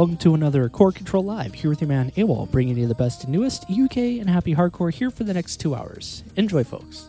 Welcome to another Core Control Live here with your man AWal, bringing you the best and newest UK and happy hardcore here for the next two hours. Enjoy, folks.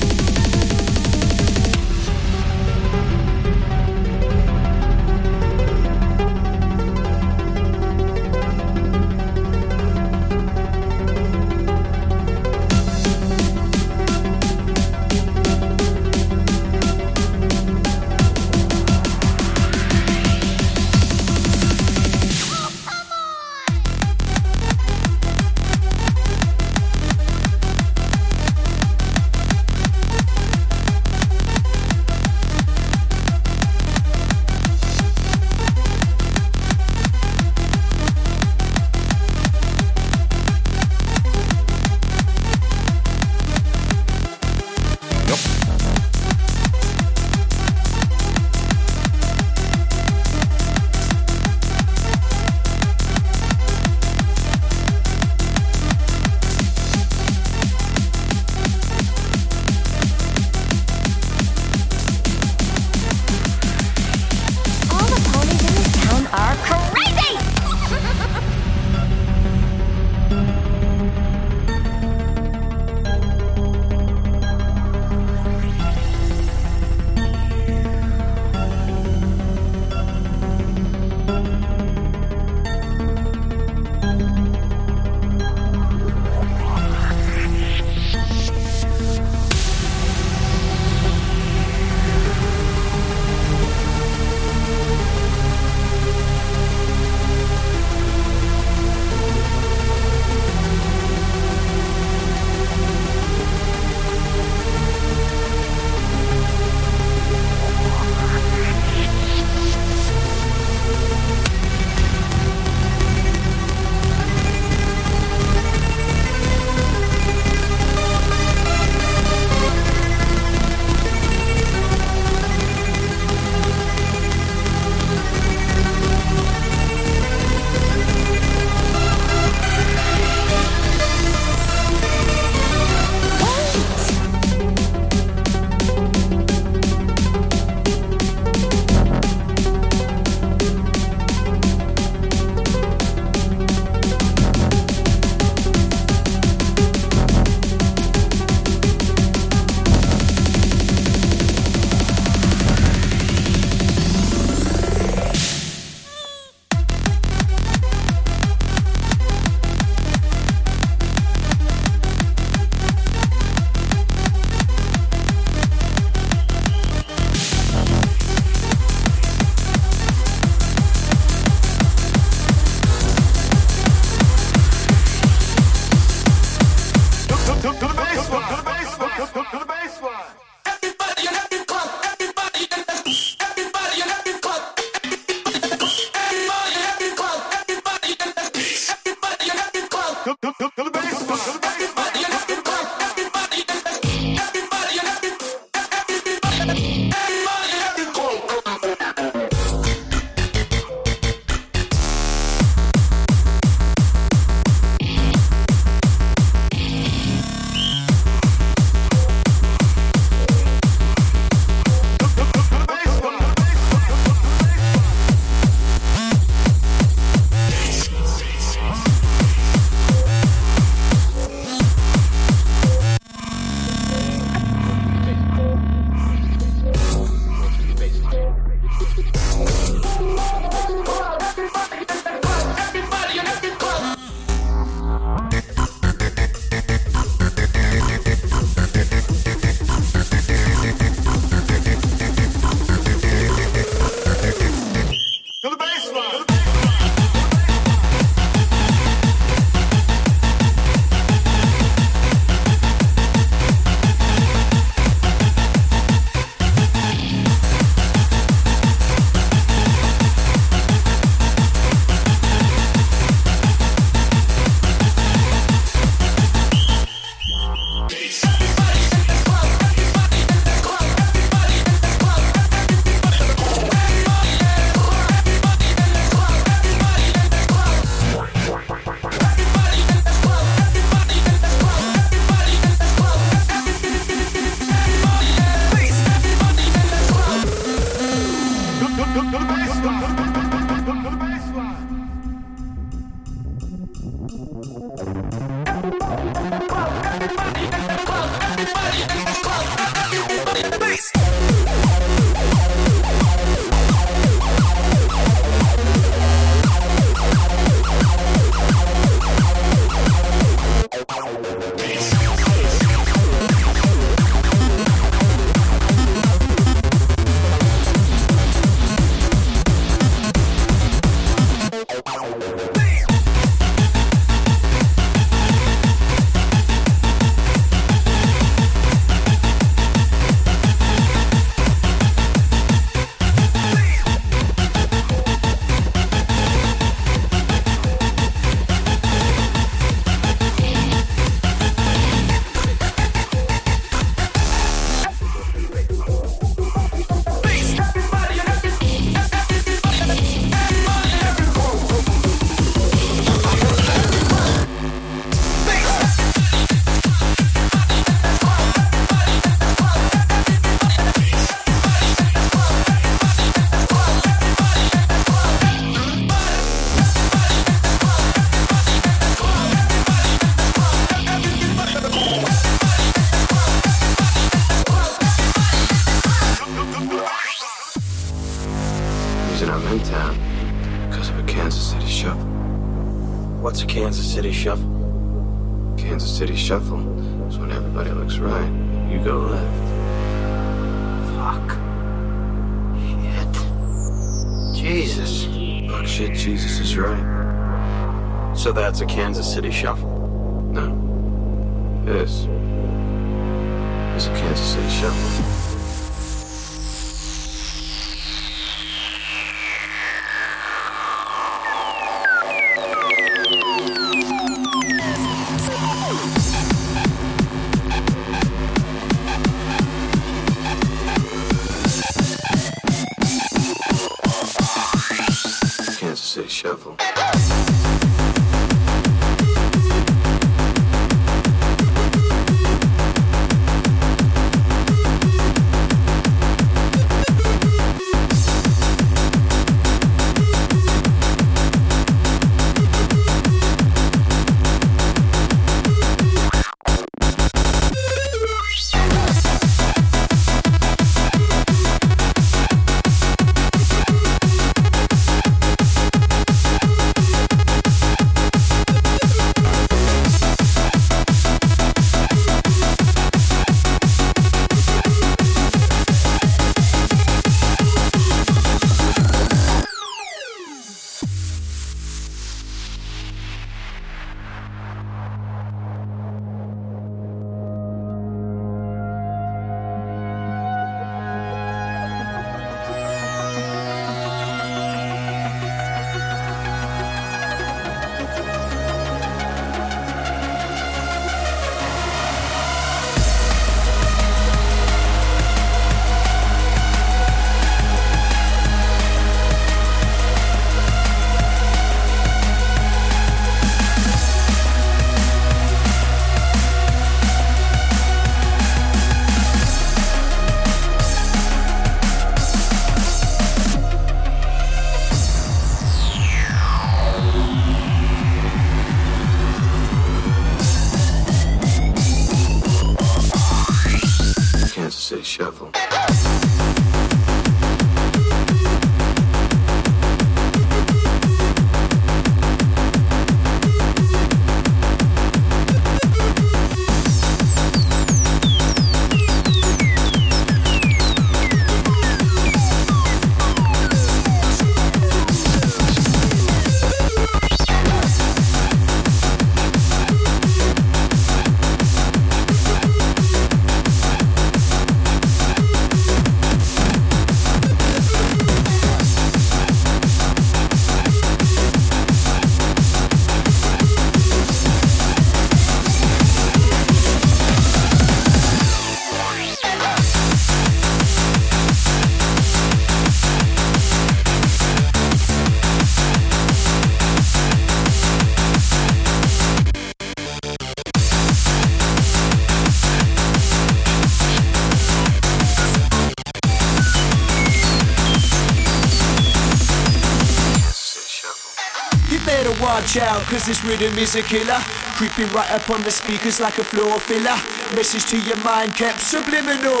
Watch out, cause this rhythm is a killer. Creeping right up on the speakers like a floor filler. Message to your mind kept subliminal.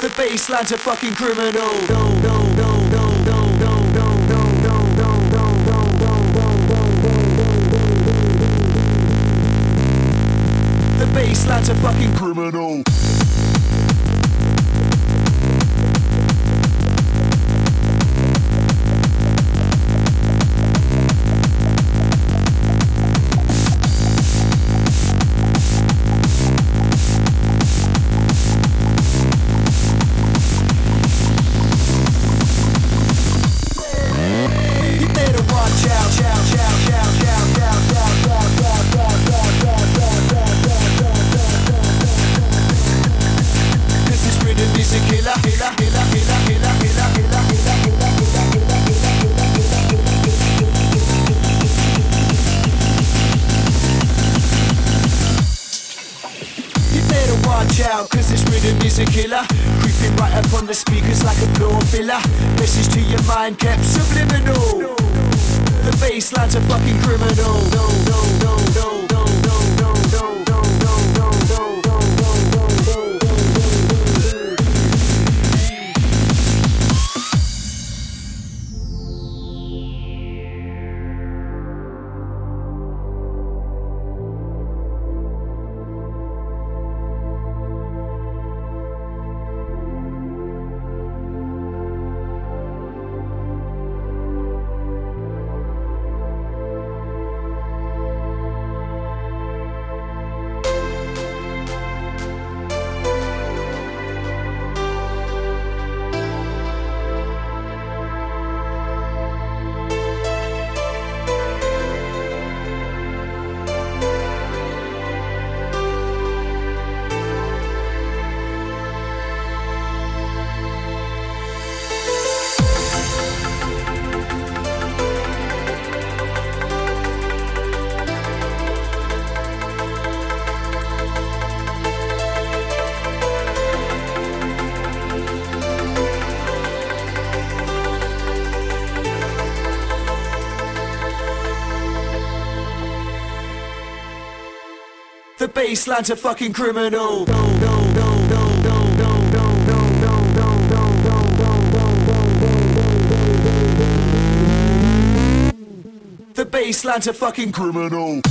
The bass line's a fucking criminal. The bass line's a fucking. The bass line's a fucking criminal. The bass line's a fucking criminal.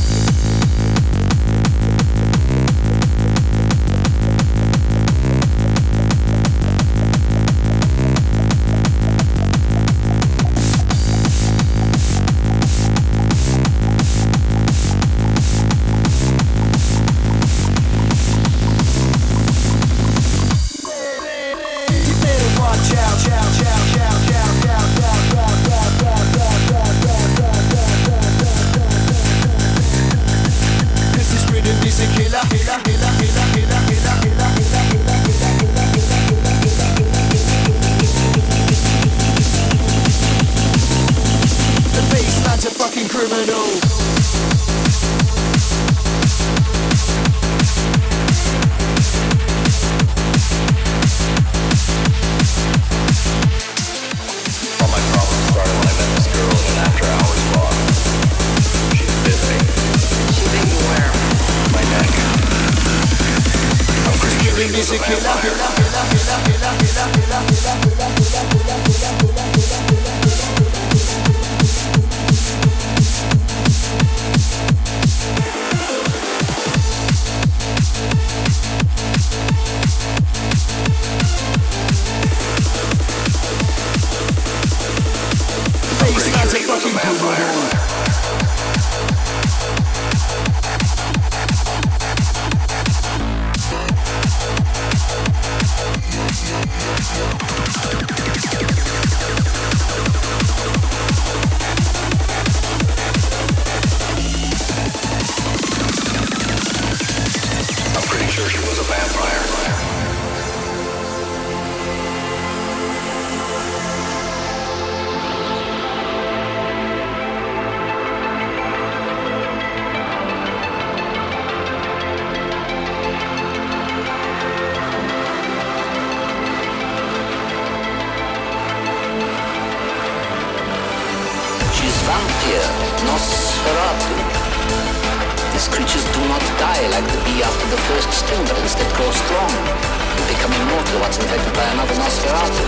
Do not die like the bee after the first sting, but instead grow strong and become immortal once infected by another Nosferatu.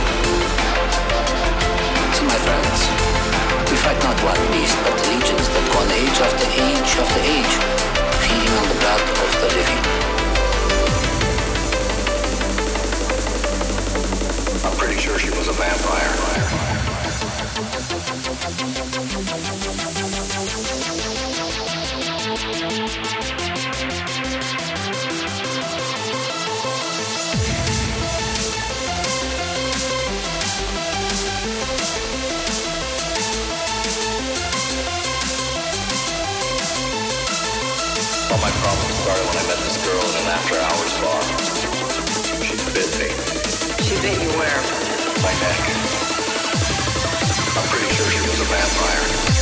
So, my friends, we fight not one beast, but legions that go on age after age after age, feeding on the blood of the living. I'm pretty sure she was a vampire. Girl in an after-hours bar. She bit me. She bit you where? My neck. I'm pretty sure she was a vampire.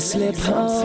Slip away.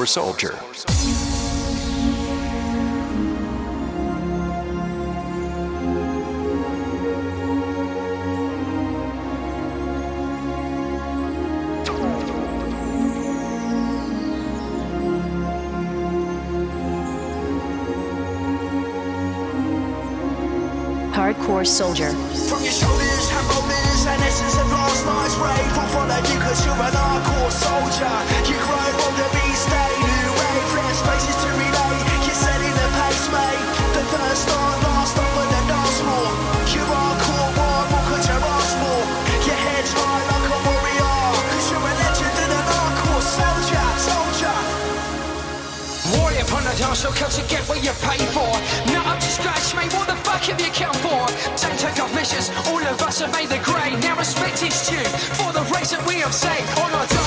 Power Soldier. Hardcore Soldier. count four. Time took off missions. All of us have made the grade. Now respect is due for the race that we have saved on our.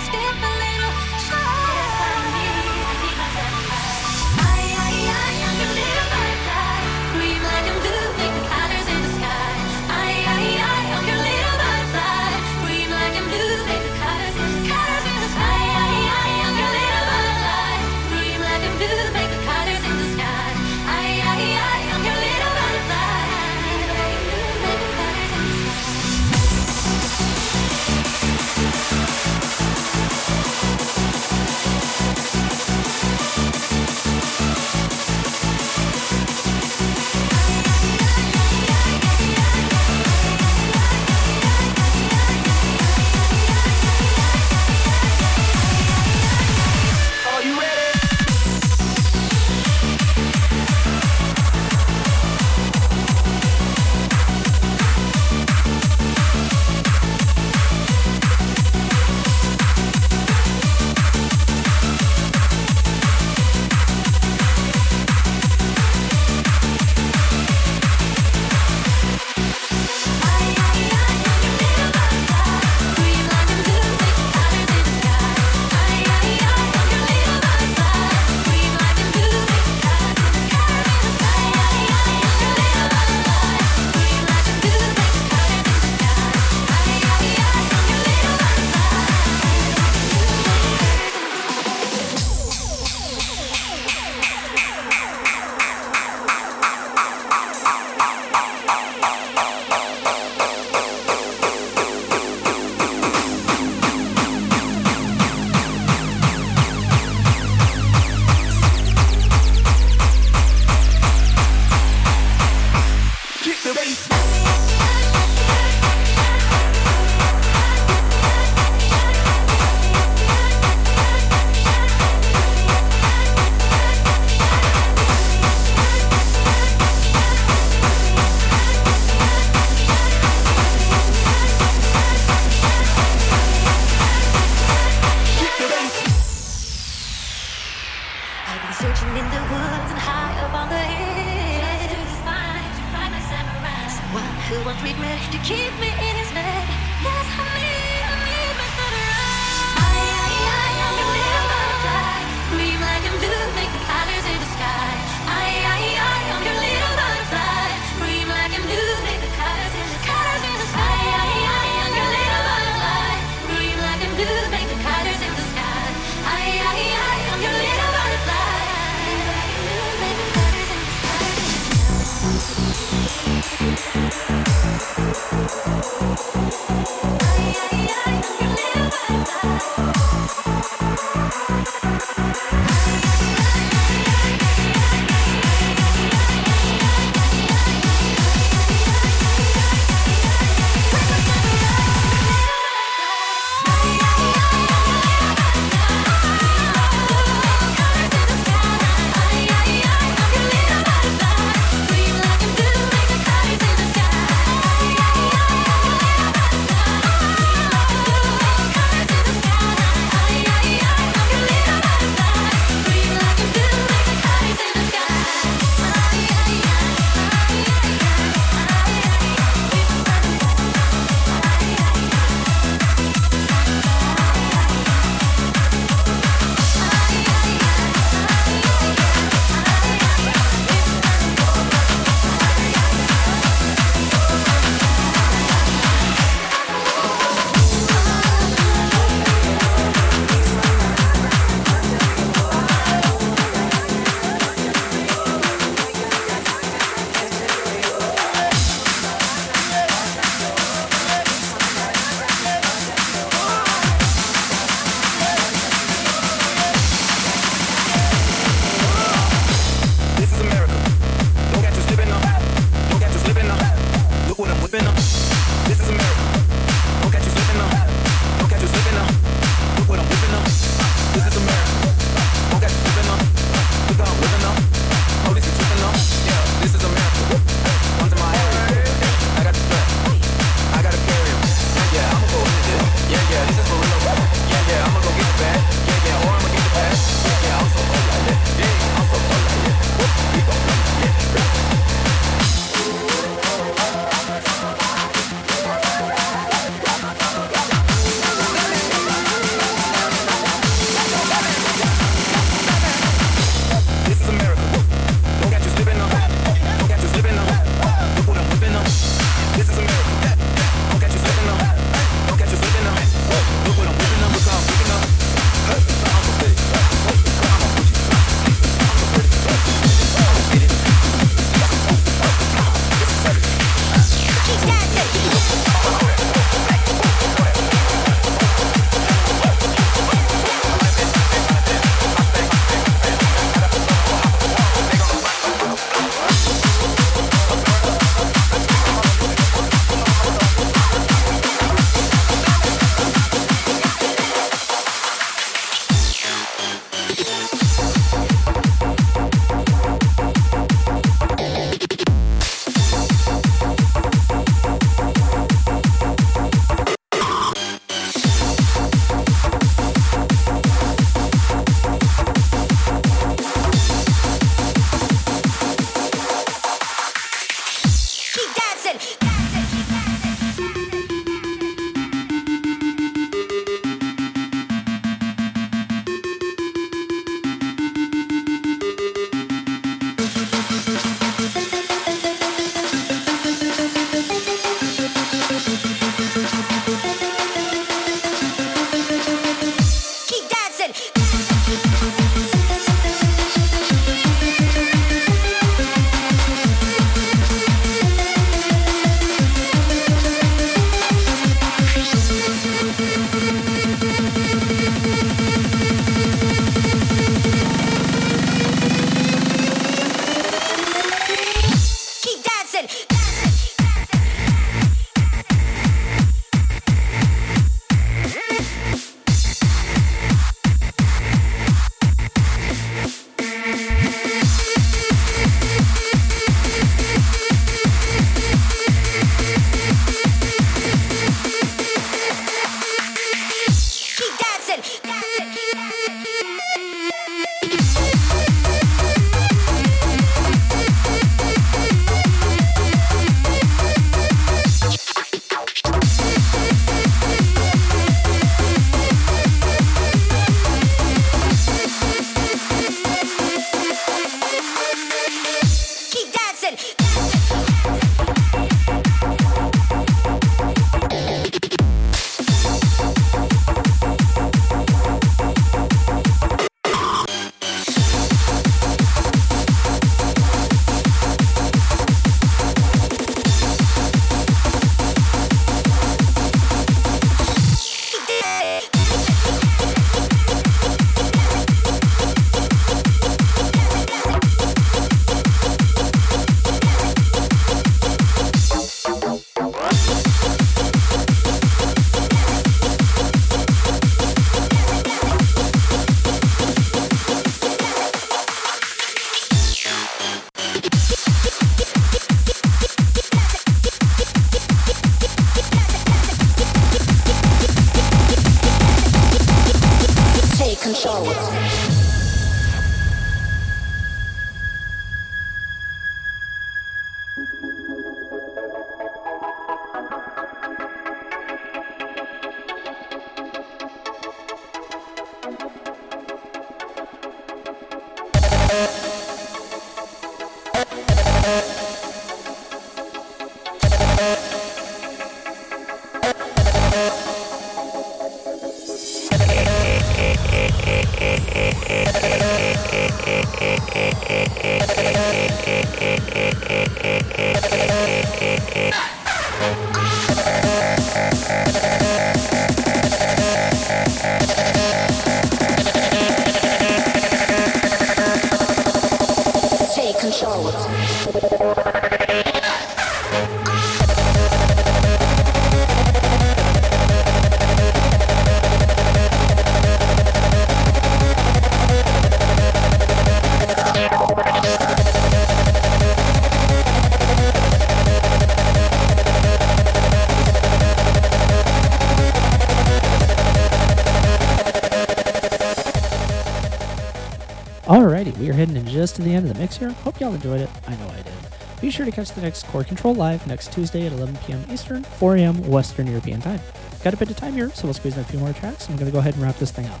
Just to the end of the mix here. Hope y'all enjoyed it. I know I did. Be sure to catch the next Core Control Live next Tuesday at 11 p.m. Eastern, 4 a.m. Western European Time. Got a bit of time here, so we'll squeeze in a few more tracks. I'm going to go ahead and wrap this thing up.